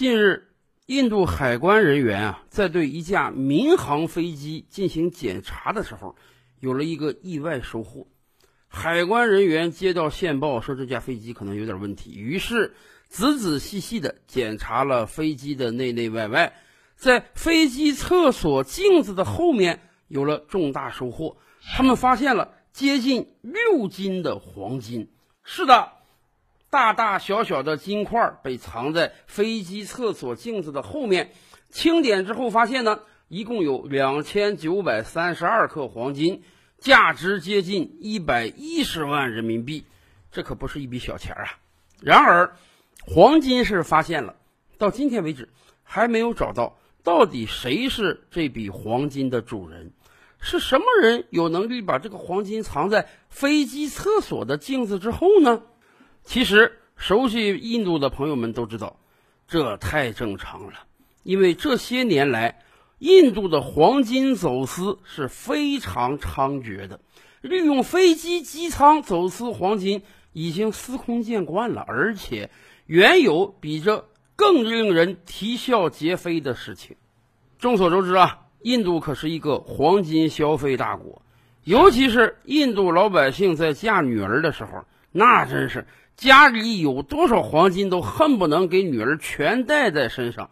近日，印度海关人员啊，在对一架民航飞机进行检查的时候，有了一个意外收获。海关人员接到线报说这架飞机可能有点问题，于是仔仔细细地检查了飞机的内内外外，在飞机厕所镜子的后面有了重大收获，他们发现了接近六斤的黄金。是的。大大小小的金块被藏在飞机厕所镜子的后面，清点之后发现呢，一共有两千九百三十二克黄金，价值接近一百一十万人民币，这可不是一笔小钱啊！然而，黄金是发现了，到今天为止还没有找到到底谁是这笔黄金的主人，是什么人有能力把这个黄金藏在飞机厕所的镜子之后呢？其实，熟悉印度的朋友们都知道，这太正常了。因为这些年来，印度的黄金走私是非常猖獗的，利用飞机机舱走私黄金已经司空见惯了，而且远有比这更令人啼笑皆非的事情。众所周知啊，印度可是一个黄金消费大国，尤其是印度老百姓在嫁女儿的时候，那真是。家里有多少黄金，都恨不能给女儿全戴在身上，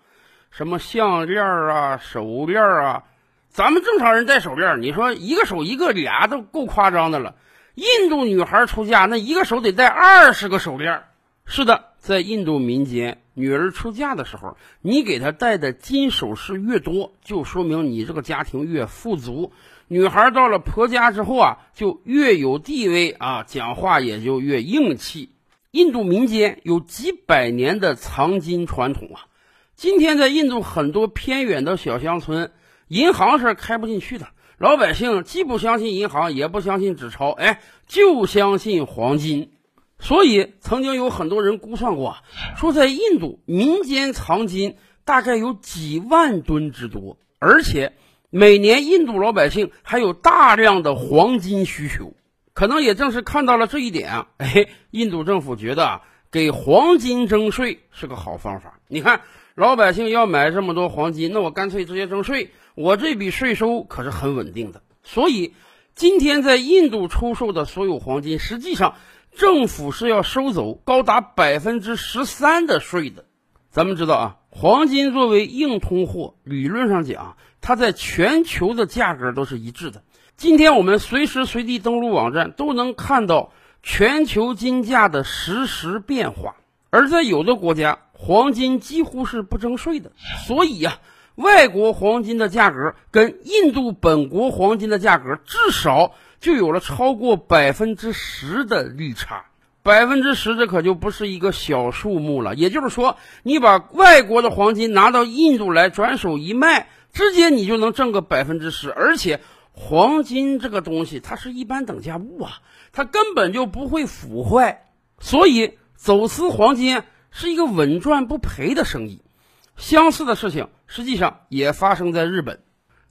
什么项链啊、手链啊，咱们正常人戴手链，你说一个手一个俩都够夸张的了。印度女孩出嫁，那一个手得戴二十个手链。是的，在印度民间，女儿出嫁的时候，你给她戴的金首饰越多，就说明你这个家庭越富足。女孩到了婆家之后啊，就越有地位啊，讲话也就越硬气。印度民间有几百年的藏金传统啊！今天在印度很多偏远的小乡村，银行是开不进去的。老百姓既不相信银行，也不相信纸钞，哎，就相信黄金。所以曾经有很多人估算过，说在印度民间藏金大概有几万吨之多，而且每年印度老百姓还有大量的黄金需求。可能也正是看到了这一点啊，哎，印度政府觉得啊，给黄金征税是个好方法。你看，老百姓要买这么多黄金，那我干脆直接征税，我这笔税收可是很稳定的。所以，今天在印度出售的所有黄金，实际上政府是要收走高达百分之十三的税的。咱们知道啊，黄金作为硬通货，理论上讲，它在全球的价格都是一致的。今天我们随时随地登录网站，都能看到全球金价的实时变化。而在有的国家，黄金几乎是不征税的，所以呀，外国黄金的价格跟印度本国黄金的价格至少就有了超过百分之十的利差。百分之十，这可就不是一个小数目了。也就是说，你把外国的黄金拿到印度来转手一卖，直接你就能挣个百分之十，而且。黄金这个东西，它是一般等价物啊，它根本就不会腐坏，所以走私黄金是一个稳赚不赔的生意。相似的事情实际上也发生在日本。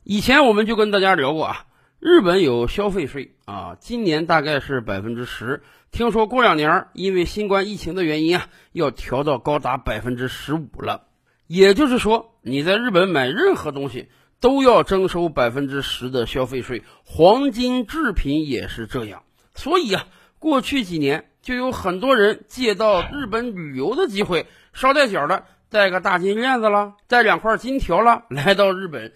以前我们就跟大家聊过啊，日本有消费税啊，今年大概是百分之十，听说过两年因为新冠疫情的原因啊，要调到高达百分之十五了。也就是说，你在日本买任何东西。都要征收百分之十的消费税，黄金制品也是这样。所以啊，过去几年就有很多人借到日本旅游的机会，捎带脚的带个大金链子了，带两块金条了，来到日本，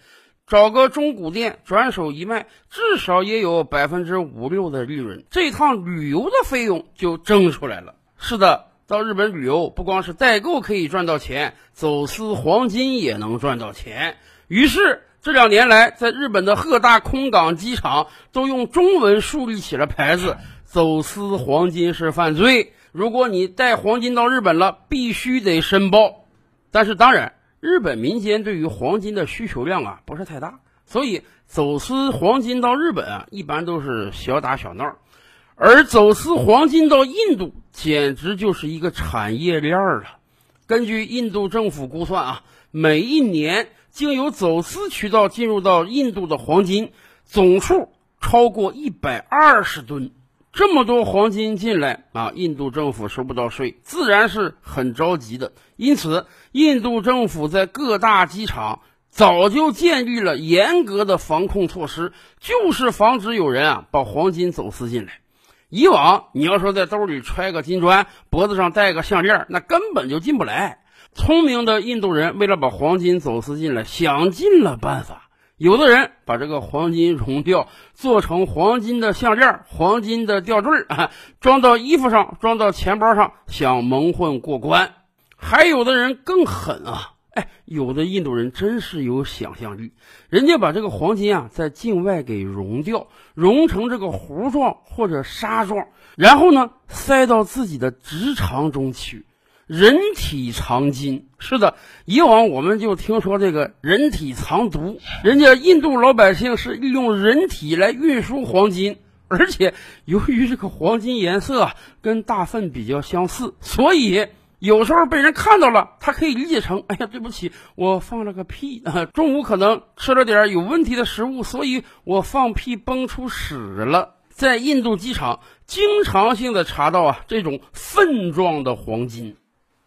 找个中古店转手一卖，至少也有百分之五六的利润。这趟旅游的费用就挣出来了。是的，到日本旅游不光是代购可以赚到钱，走私黄金也能赚到钱。于是。这两年来，在日本的各大空港机场都用中文树立起了牌子：“走私黄金是犯罪，如果你带黄金到日本了，必须得申报。”但是，当然，日本民间对于黄金的需求量啊不是太大，所以走私黄金到日本啊一般都是小打小闹，而走私黄金到印度简直就是一个产业链了。根据印度政府估算啊，每一年。经由走私渠道进入到印度的黄金总数超过一百二十吨，这么多黄金进来啊，印度政府收不到税，自然是很着急的。因此，印度政府在各大机场早就建立了严格的防控措施，就是防止有人啊把黄金走私进来。以往你要说在兜里揣个金砖，脖子上戴个项链，那根本就进不来。聪明的印度人为了把黄金走私进来，想尽了办法。有的人把这个黄金熔掉，做成黄金的项链、黄金的吊坠啊，装到衣服上，装到钱包上，想蒙混过关。还有的人更狠啊，哎，有的印度人真是有想象力，人家把这个黄金啊在境外给熔掉，熔成这个糊状或者沙状，然后呢塞到自己的直肠中去。人体藏金，是的，以往我们就听说这个人体藏毒，人家印度老百姓是利用人体来运输黄金，而且由于这个黄金颜色跟大粪比较相似，所以有时候被人看到了，他可以理解成，哎呀，对不起，我放了个屁啊，中午可能吃了点有问题的食物，所以我放屁崩出屎了。在印度机场经常性的查到啊这种粪状的黄金。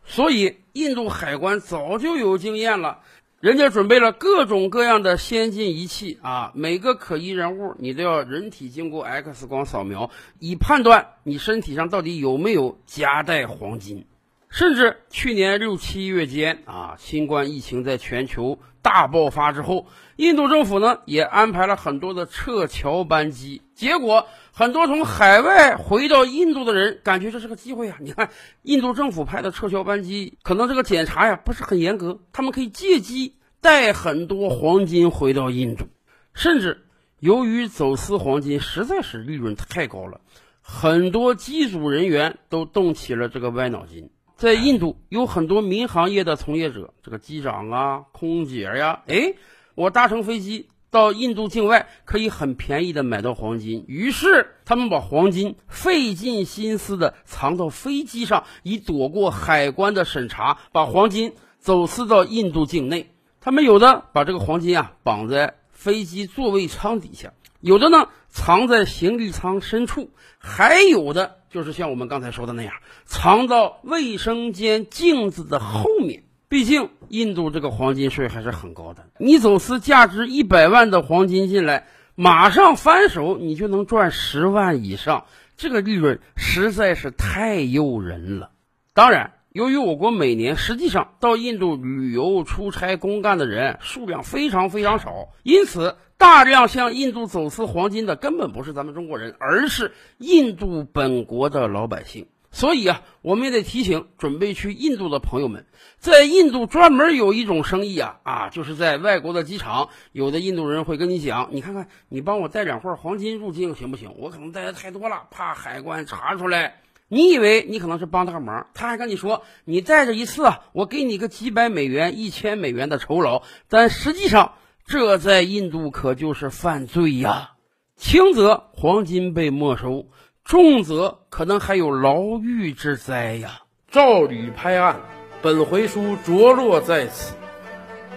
所以，印度海关早就有经验了，人家准备了各种各样的先进仪器啊，每个可疑人物你都要人体经过 X 光扫描，以判断你身体上到底有没有夹带黄金。甚至去年六七月间啊，新冠疫情在全球大爆发之后，印度政府呢也安排了很多的撤侨班机，结果。很多从海外回到印度的人感觉这是个机会啊！你看，印度政府派的撤侨班机，可能这个检查呀不是很严格，他们可以借机带很多黄金回到印度。甚至由于走私黄金实在是利润太高了，很多机组人员都动起了这个歪脑筋。在印度有很多民航业的从业者，这个机长啊、空姐呀，哎，我搭乘飞机。到印度境外可以很便宜的买到黄金，于是他们把黄金费尽心思的藏到飞机上，以躲过海关的审查，把黄金走私到印度境内。他们有的把这个黄金啊绑在飞机座位舱底下，有的呢藏在行李舱深处，还有的就是像我们刚才说的那样，藏到卫生间镜子的后面。毕竟，印度这个黄金税还是很高的。你走私价值一百万的黄金进来，马上翻手你就能赚十万以上，这个利润实在是太诱人了。当然，由于我国每年实际上到印度旅游、出差、公干的人数量非常非常少，因此大量向印度走私黄金的根本不是咱们中国人，而是印度本国的老百姓。所以啊，我们也得提醒准备去印度的朋友们，在印度专门有一种生意啊啊，就是在外国的机场，有的印度人会跟你讲，你看看，你帮我带两块黄金入境行不行？我可能带的太多了，怕海关查出来。你以为你可能是帮他个忙，他还跟你说，你带着一次，我给你个几百美元、一千美元的酬劳。但实际上，这在印度可就是犯罪呀，轻则黄金被没收。重则可能还有牢狱之灾呀！赵吕拍案，本回书着落在此。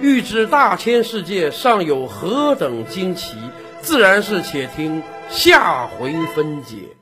欲知大千世界尚有何等惊奇，自然是且听下回分解。